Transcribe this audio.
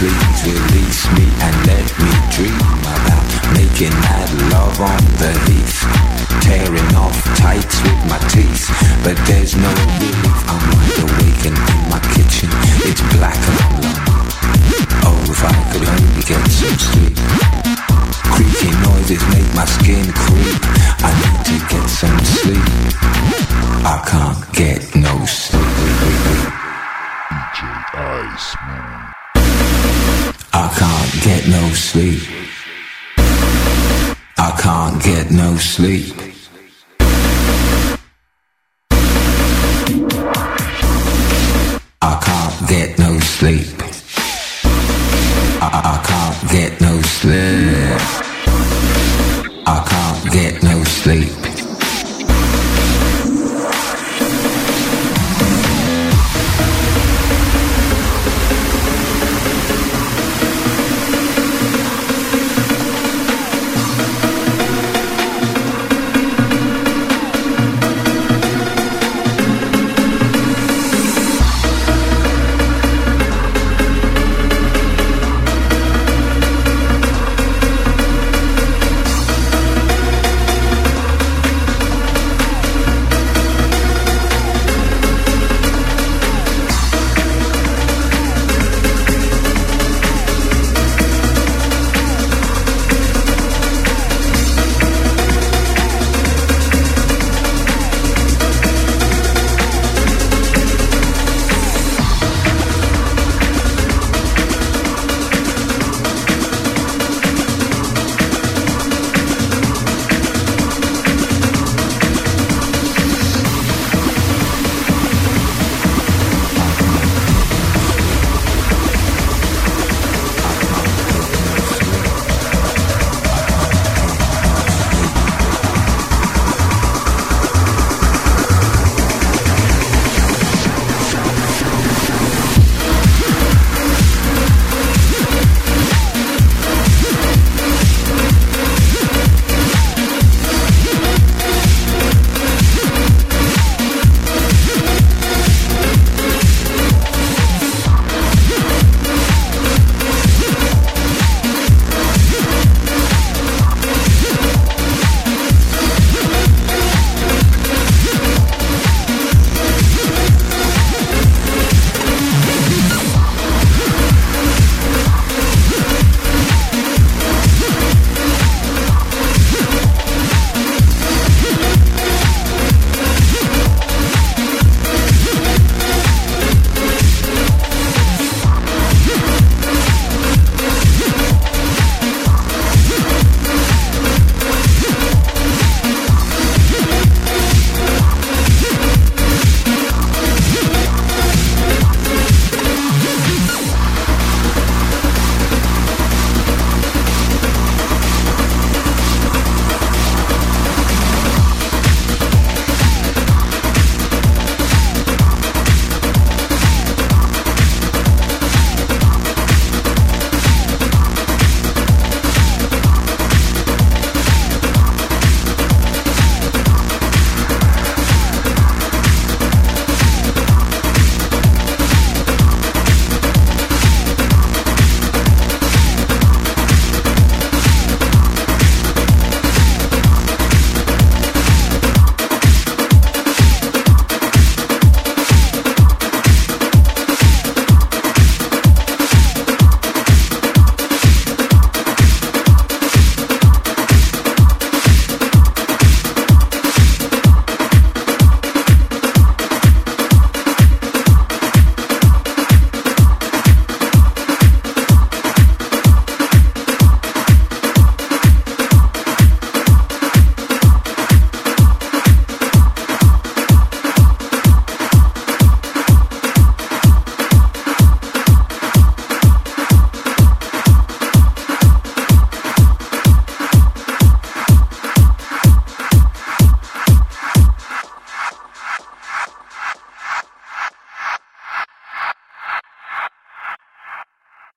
please release me and let me dream about making mad love on the heath. Tearing off tights with my teeth, but there's no relief. I'm wide awake and in my kitchen, it's black and alone. Oh, if I could only get some sleep. Creaky noises make my skin creep. I need to get some sleep. I can't get no sleep. DJ get no sleep. I can't get no sleep. I can't get no sleep.